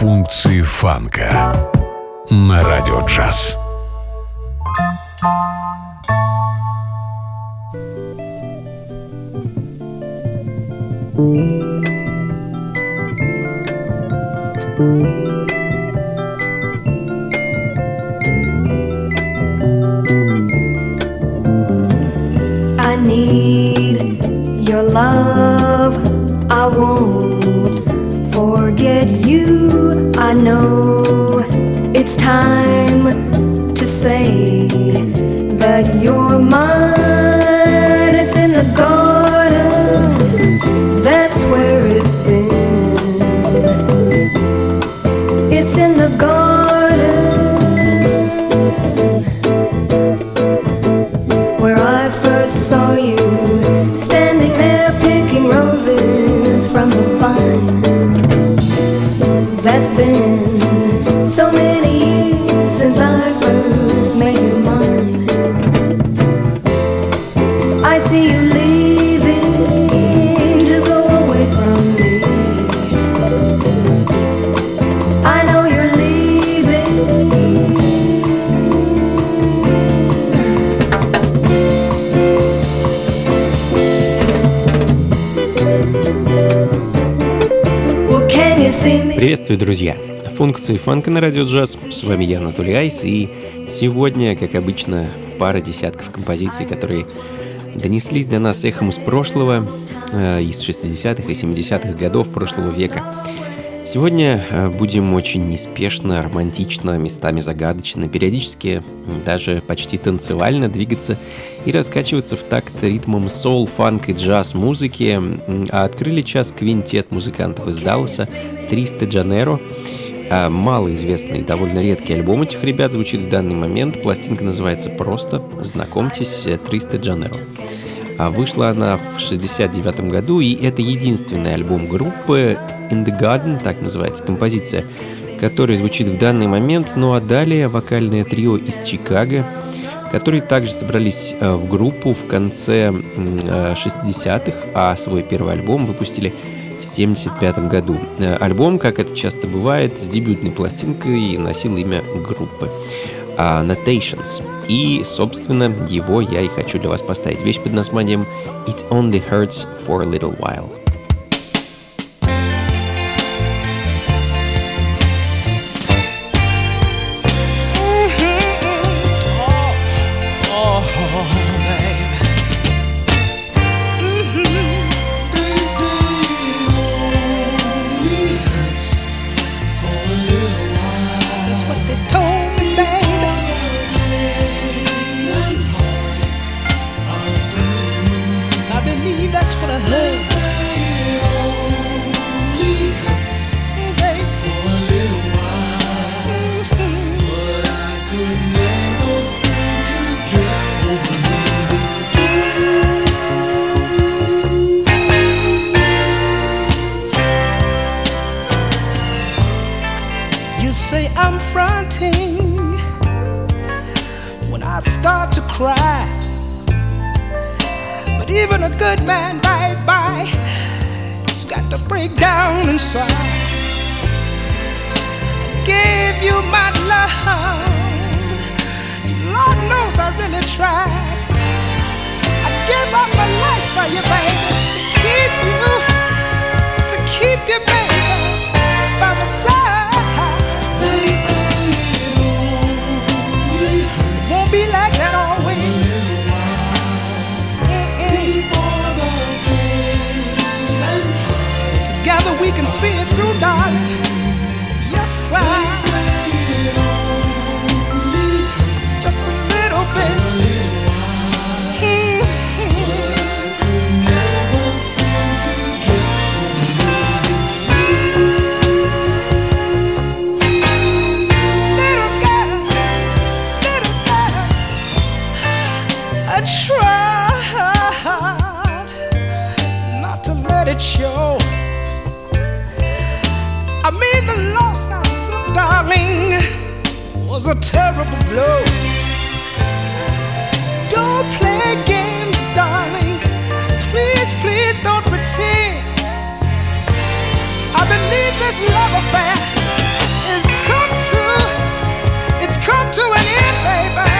Функции фанка на радио джаз. I need your love. I won't forget you. I know it's time to say Приветствую, друзья! Функции фанка на радио джаз. С вами я, Анатолий Айс, и сегодня, как обычно, пара десятков композиций, которые донеслись до нас эхом из прошлого, э, из 60-х и 70-х годов прошлого века. Сегодня э, будем очень неспешно, романтично, местами загадочно, периодически даже почти танцевально двигаться и раскачиваться в такт ритмом соул, фанк и джаз музыки. А открыли час квинтет музыкантов из Далласа «Триста Джанеро». А Малоизвестный довольно редкий альбом этих ребят звучит в данный момент. Пластинка называется просто «Знакомьтесь, э, 300 Джанеро». А Вышла она в 69 году, и это единственный альбом группы In the Garden, так называется композиция, которая звучит в данный момент. Ну а далее вокальное трио из Чикаго, которые также собрались э, в группу в конце м, э, 60-х, а свой первый альбом выпустили в 75 году. Э, Альбом, как это часто бывает, с дебютной пластинкой носил имя группы. А, Notations. И, собственно, его я и хочу для вас поставить. Вещь под названием It Only Hurts for a Little While. But even a good man, bye bye, has got to break down inside. I gave you my love. Lord knows I really tried. I gave up my life for you, baby, to keep you, can see it through, darling. Yes, I. a terrible blow. Don't play games, darling. Please, please don't pretend. I believe this love affair is come to, it's come to an end, baby.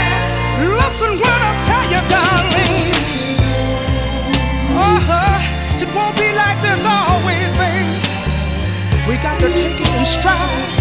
Listen when I tell you, darling. Uh huh. It won't be like this always, babe. We got to take it in stride.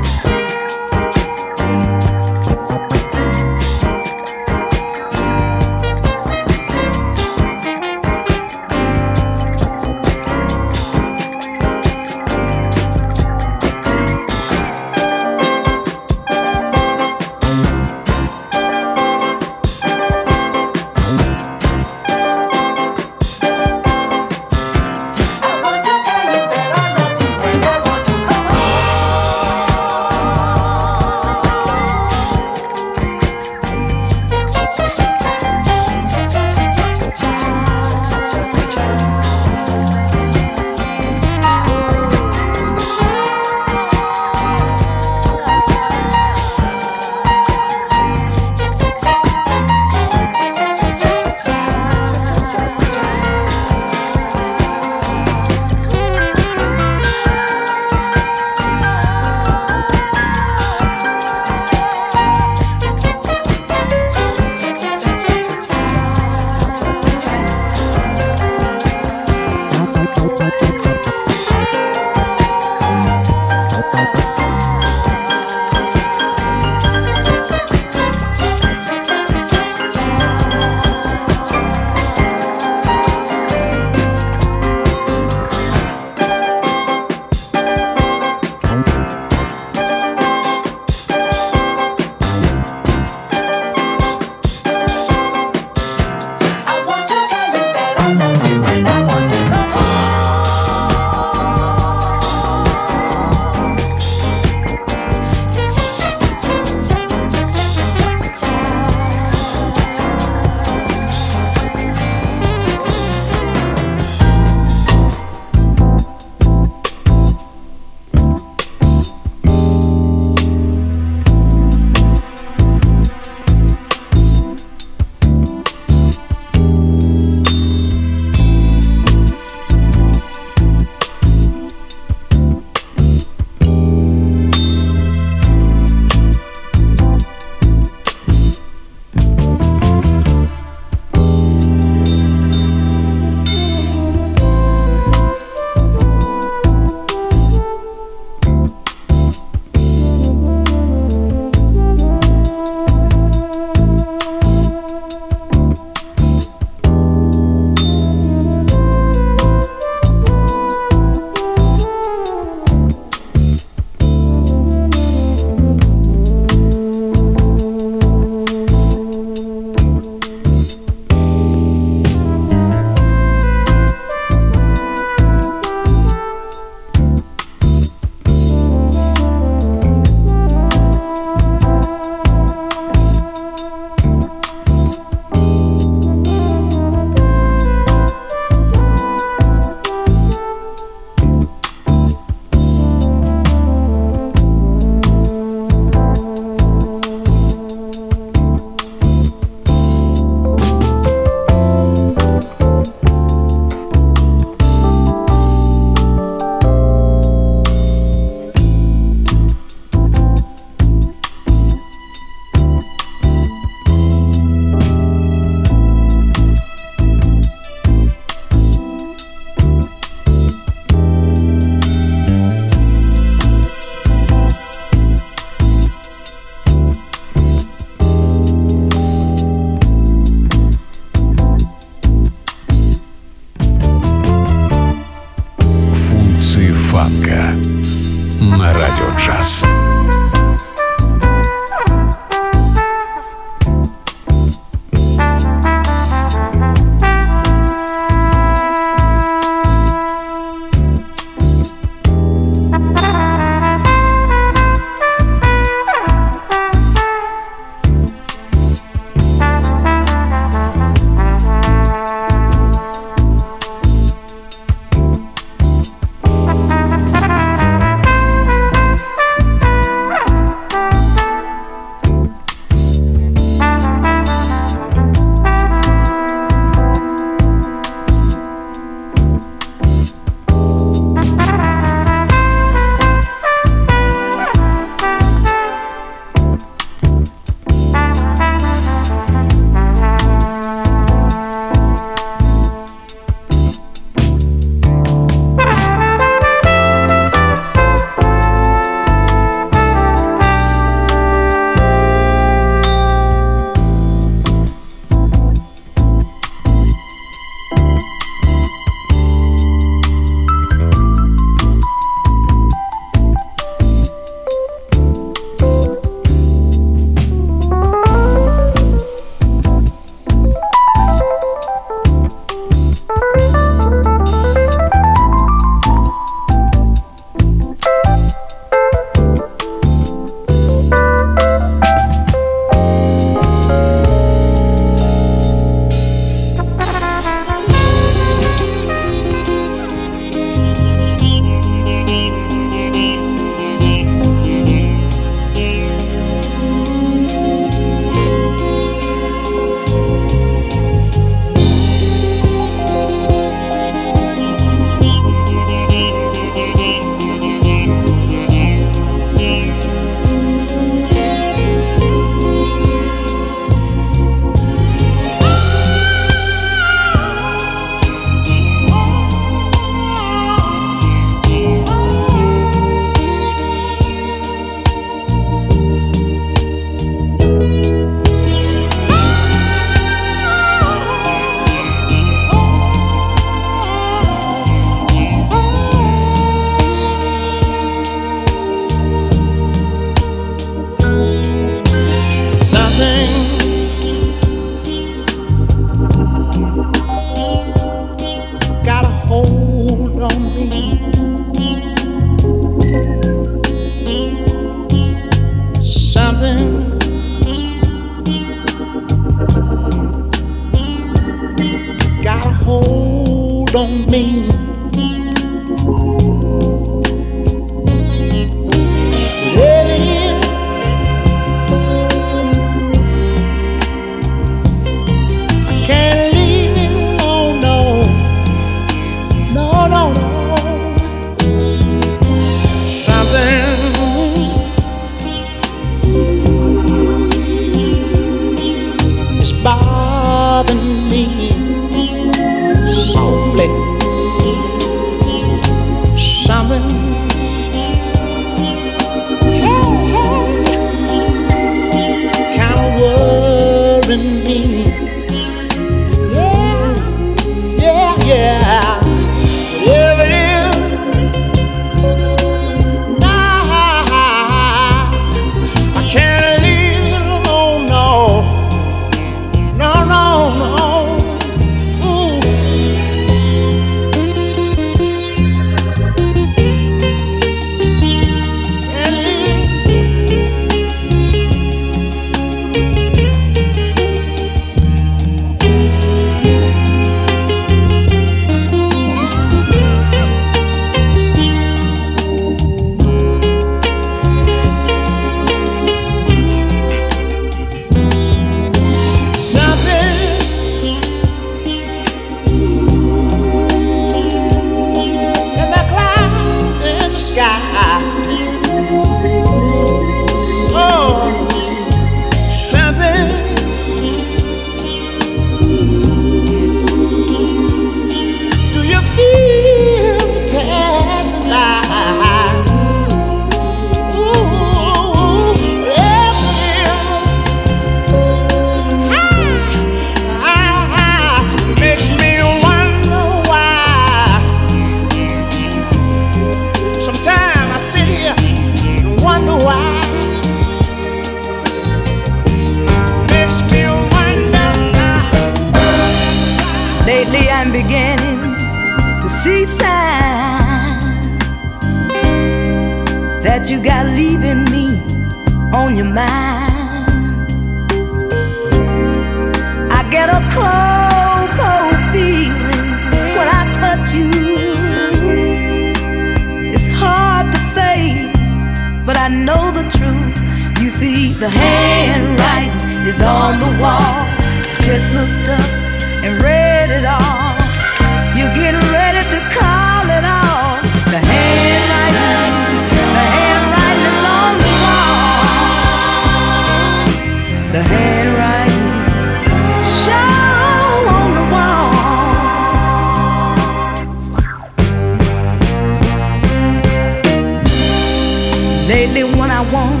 Lately, when I want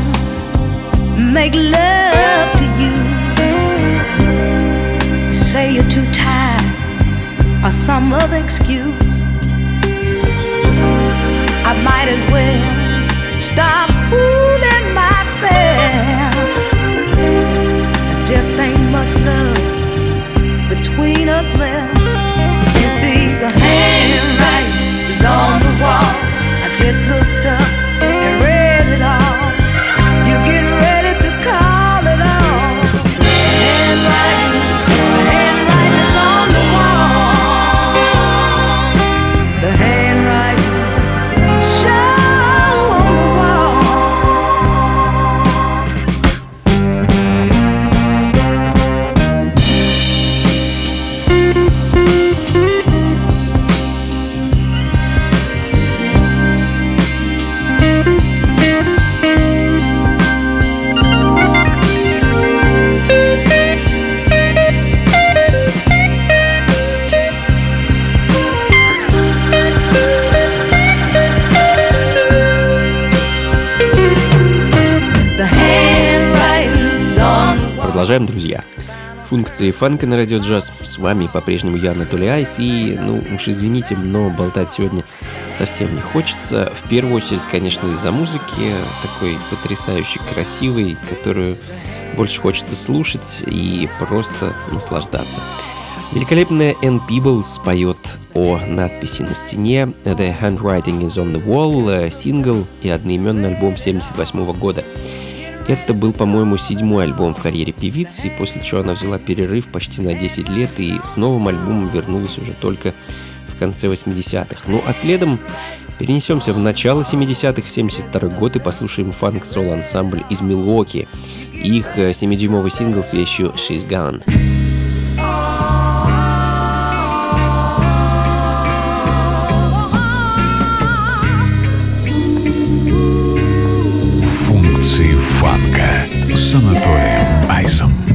make love to you, say you're too tired or some other excuse. I might as well stop fooling myself. There just ain't much love between us left. You see, the handwriting is on the wall. I just looked up. Продолжаем, друзья. Функции фанка на радио джаз. С вами по-прежнему я, Анатолий Айс. И, ну уж извините, но болтать сегодня совсем не хочется. В первую очередь, конечно, из-за музыки, такой потрясающей, красивой, которую больше хочется слушать и просто наслаждаться. Великолепная Энн Пиблс поет о надписи на стене «The Handwriting is on the Wall», сингл и одноименный альбом 78 года. Это был, по-моему, седьмой альбом в карьере певицы, после чего она взяла перерыв почти на 10 лет и с новым альбомом вернулась уже только в конце 80-х. Ну а следом перенесемся в начало 70-х, 72 год и послушаем фанк-сол ансамбль из Милуоки. Их 7-дюймовый сингл с вещью «She's Gone». Функции фанка с Анатолием Айсом.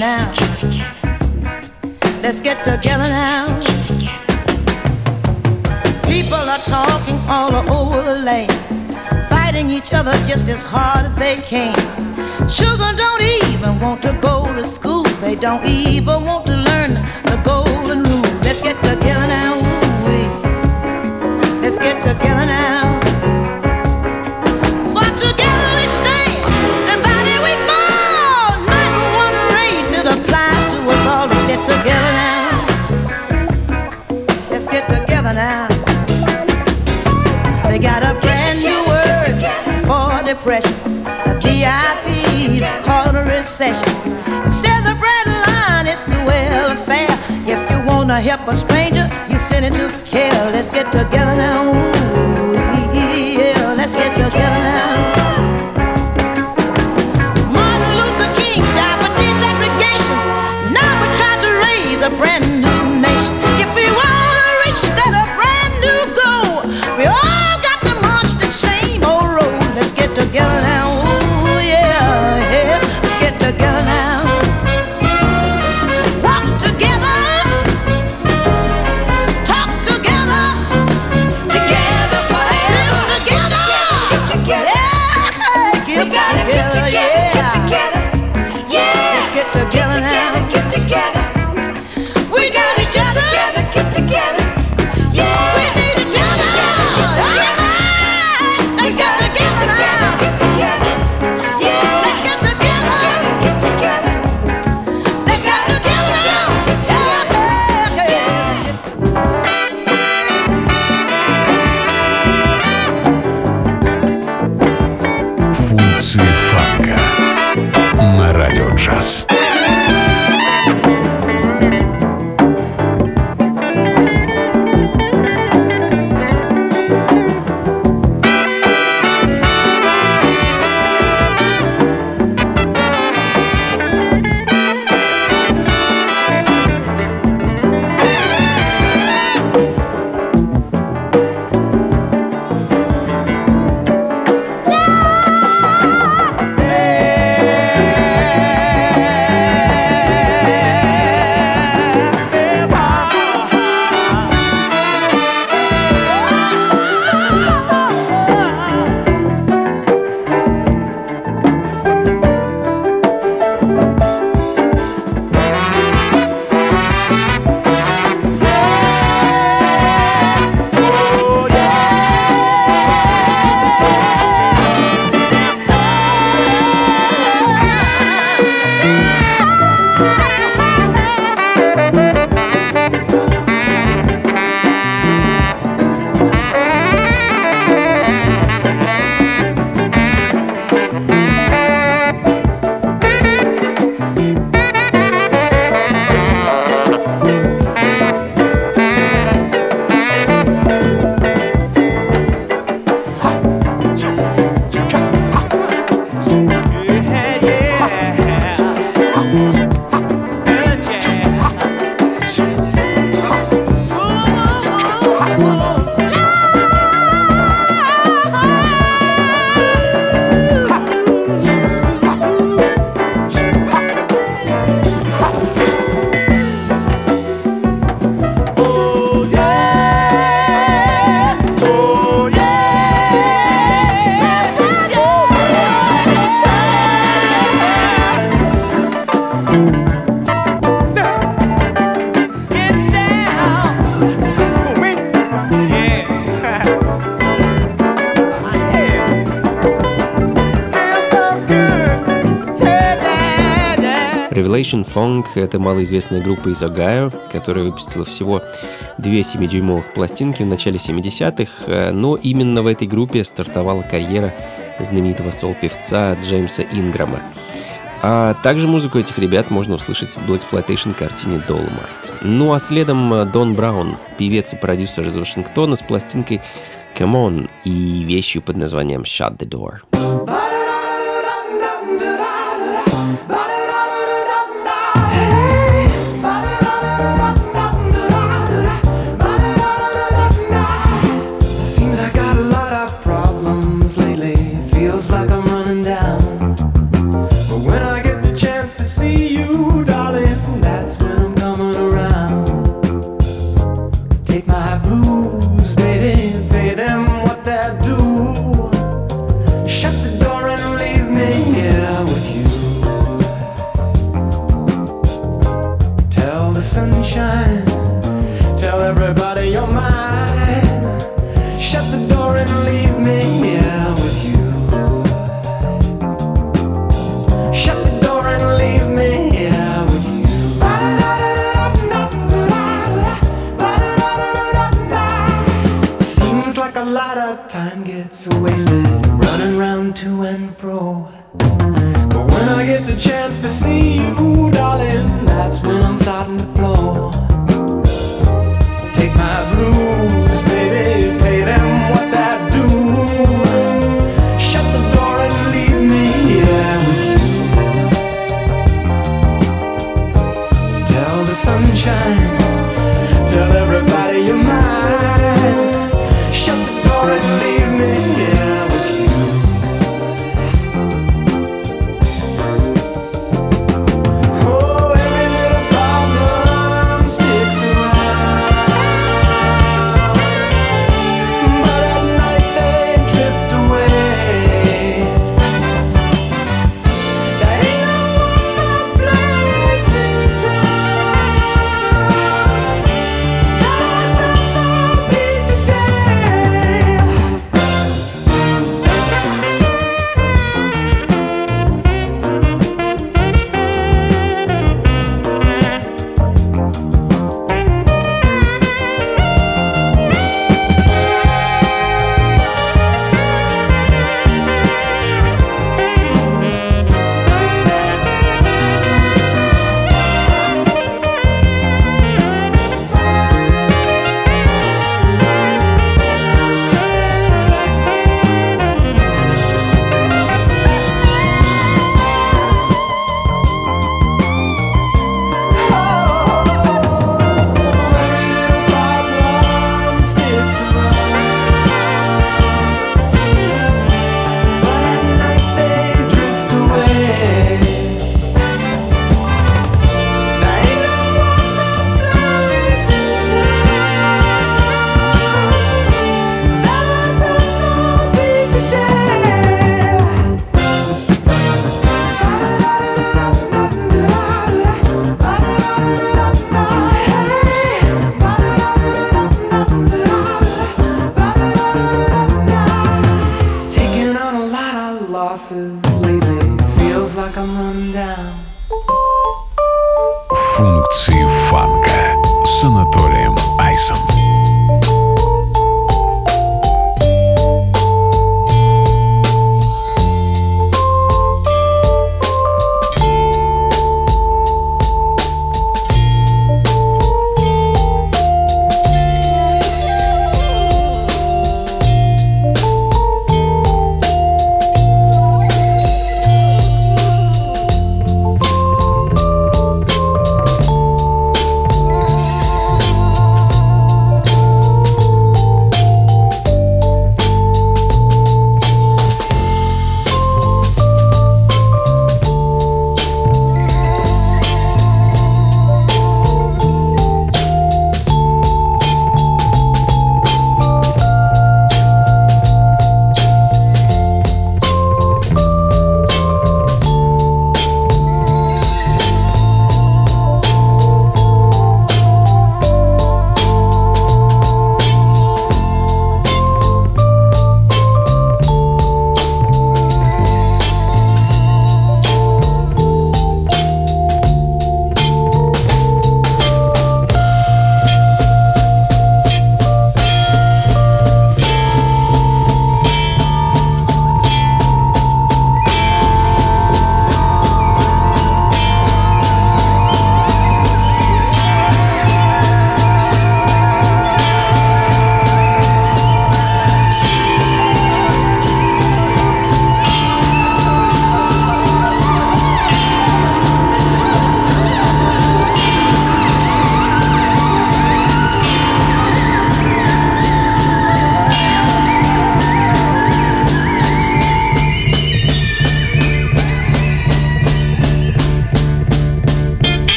Now. Let's get together now. People are talking all over the land, fighting each other just as hard as they can. Children don't even want to go to school. They don't even want to learn the golden rule. Let's get together now. VIPs call it a recession. Instead of bread line, it's the welfare. If you wanna help a stranger, you send it to care. Let's get together now. Funk — это малоизвестная группа из Огайо, которая выпустила всего две 7-дюймовых пластинки в начале 70-х, э, но именно в этой группе стартовала карьера знаменитого сол-певца Джеймса Инграма. А также музыку этих ребят можно услышать в Blaxploitation картине Dolomite. Ну а следом э, Дон Браун, певец и продюсер из Вашингтона с пластинкой Come On и вещью под названием Shut the Door.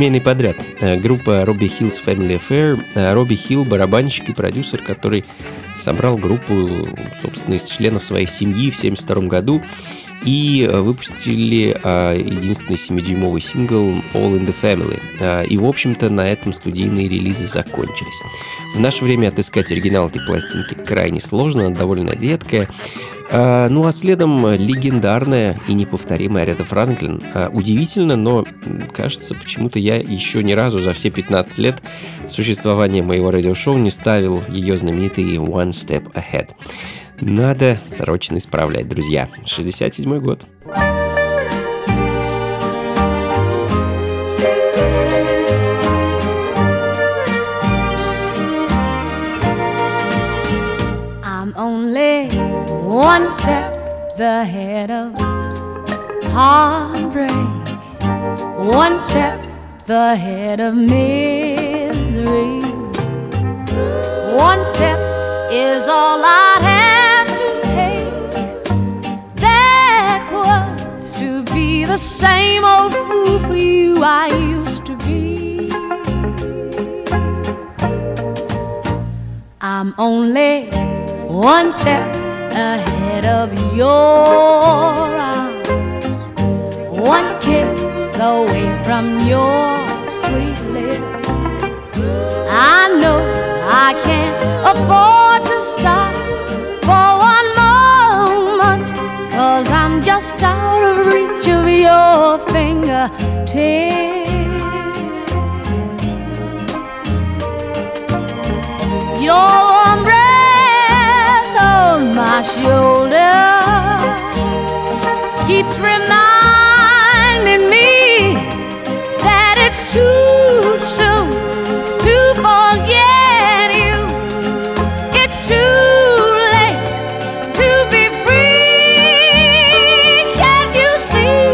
Семейный подряд. Э, Группа Робби Хилл's Family Affair. Э, Робби Хилл – барабанщик и продюсер, который собрал группу, собственно, из членов своей семьи в 1972 году и э, выпустили единственный 7-дюймовый сингл All in the Family. И, в общем-то, на этом студийные релизы закончились. В наше время отыскать оригинал этой пластинки крайне сложно, довольно редкая. А, ну а следом легендарная и неповторимая Арета Франклин. А, удивительно, но кажется, почему-то я еще ни разу за все 15 лет существования моего радиошоу не ставил ее знаменитый One Step Ahead. Надо срочно исправлять, друзья. 67 год. One step the head of heartbreak, one step the head of misery. One step is all I'd have to take backwards to be the same old fool for you I used to be. I'm only one step ahead of your arms, one kiss away from your sweet lips. I know I can't afford to stop for one moment, cause I'm just out of reach of your fingertips. Your my shoulder keeps reminding me that it's too soon to forget you. It's too late to be free. Can't you see?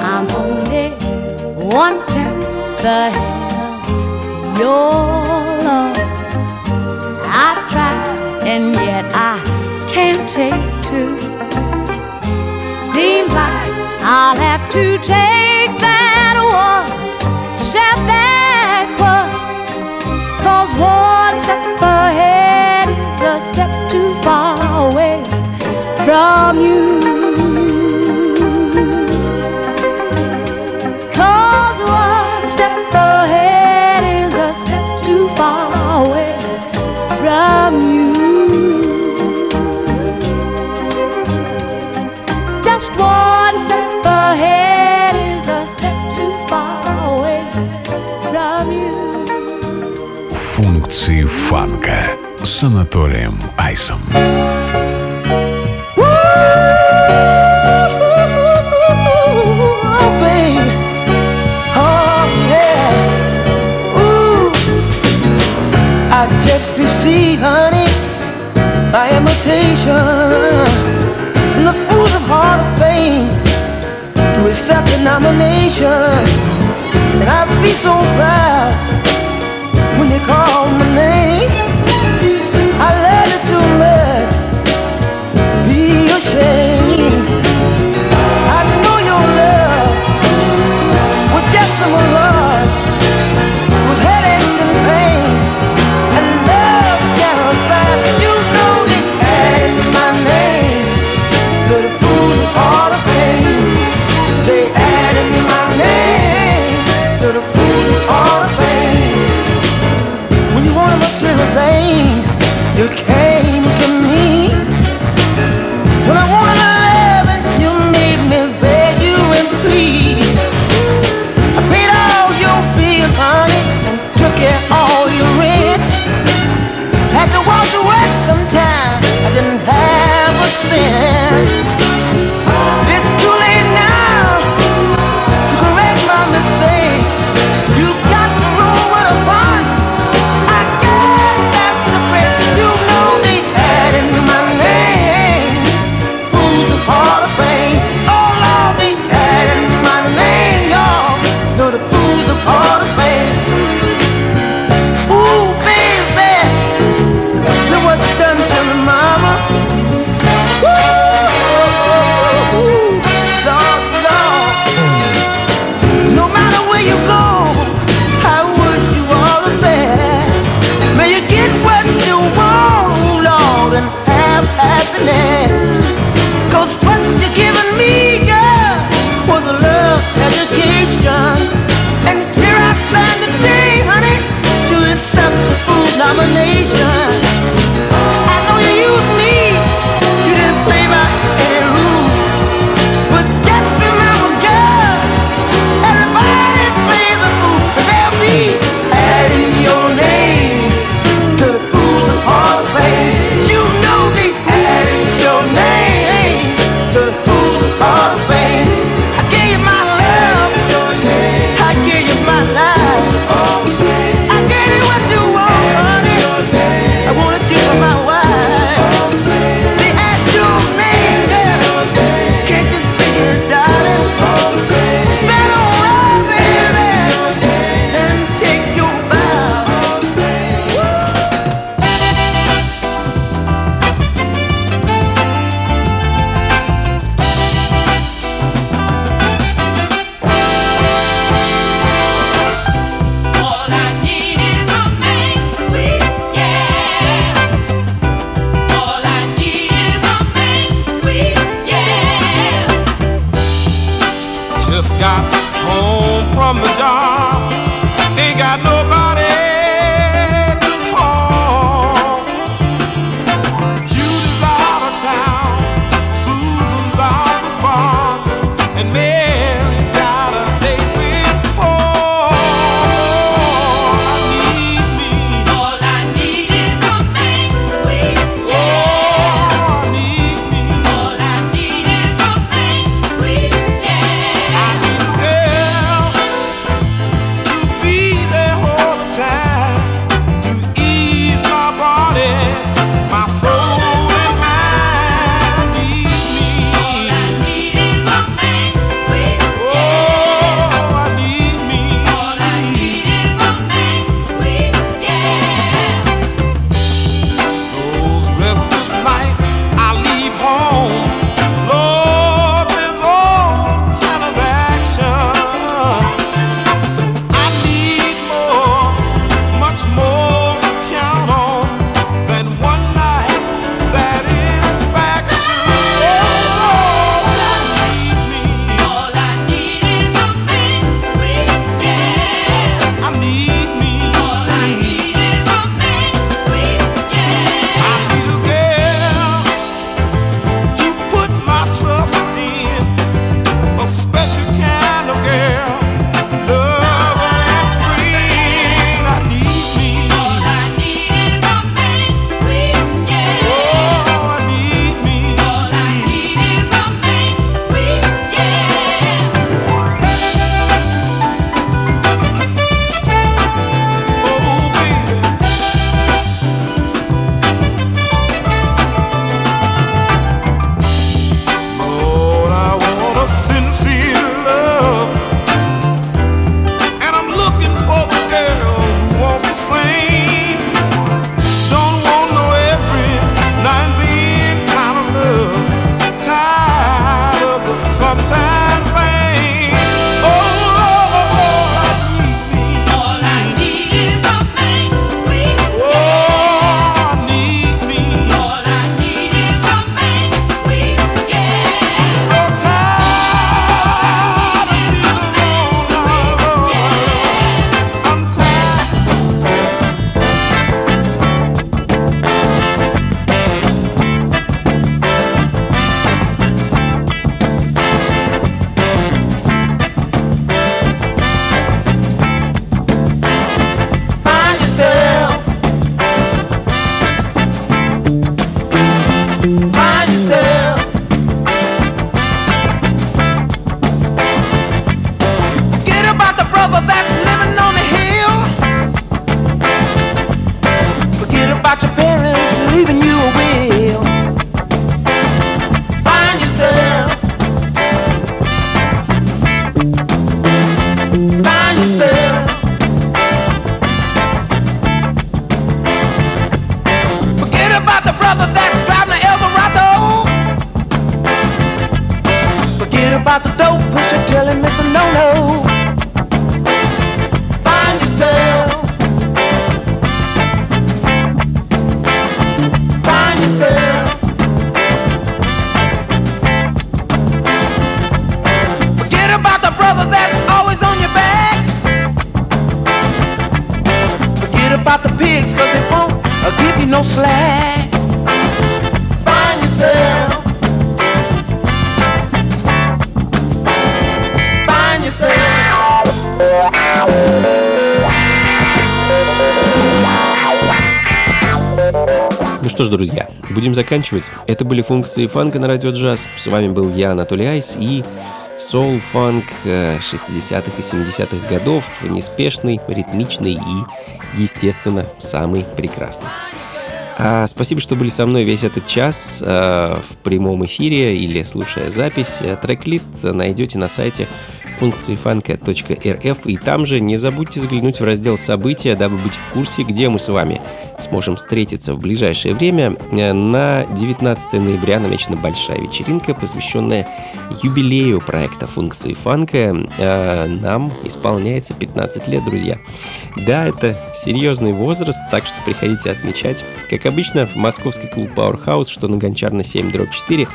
I'm only one step ahead I'll have to take that one step backwards. Cause one step ahead is a step too far away from you. компиляции фанка с Анатолием Айсом. Just honey, the of heart of fame, to accept the nomination, and I'd be so proud when they call my name заканчивать. Это были функции фанка на радио джаз. С вами был я, Анатолий Айс, и соул-фанк э, 60-х и 70-х годов. Неспешный, ритмичный и, естественно, самый прекрасный. А, спасибо, что были со мной весь этот час э, в прямом эфире или слушая запись. Э, Трек-лист найдете на сайте функции фанка.рф и там же не забудьте заглянуть в раздел «События», дабы быть в курсе, где мы с вами сможем встретиться в ближайшее время. Э, На 19 ноября намечена большая вечеринка, посвященная юбилею проекта функции фанка. Э, Нам исполняется 15 лет, друзья. Да, это серьезный возраст, так что приходите отмечать. Как обычно, в московский клуб Powerhouse, что на Гончарной 7, дробь 4.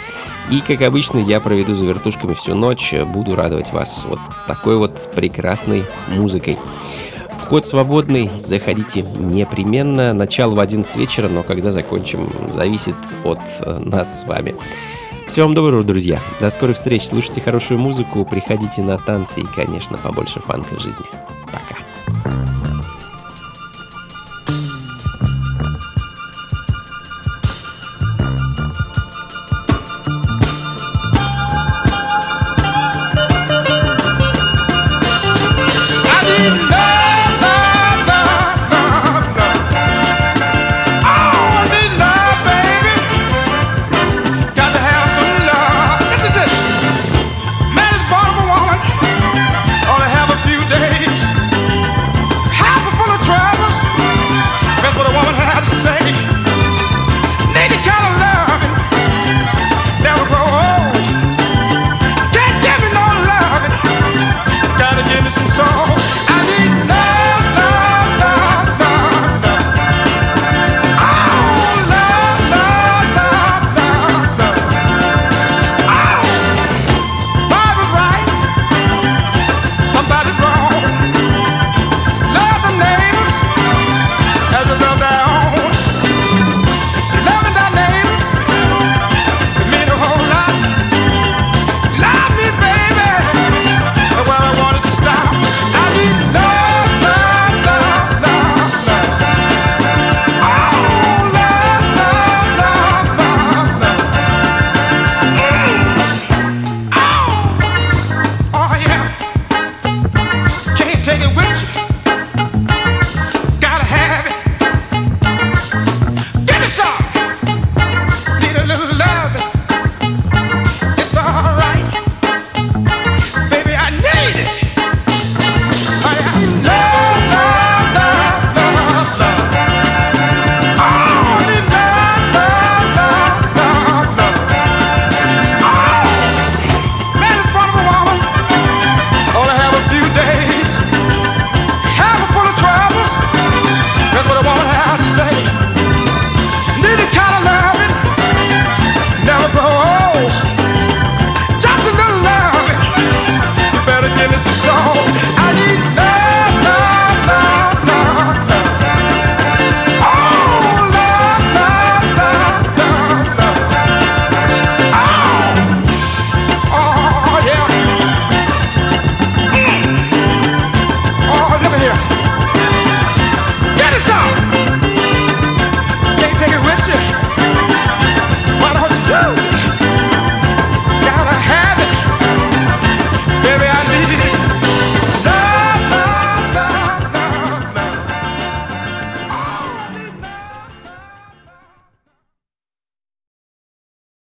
И, как обычно, я проведу за вертушками всю ночь. Буду радовать вас вот такой вот прекрасной музыкой. Вход свободный, заходите непременно. Начало в 11 вечера, но когда закончим, зависит от э, нас с вами. Всего вам доброго, друзья. До скорых встреч. Слушайте хорошую музыку, приходите на танцы и, конечно, побольше фанка в жизни. Пока.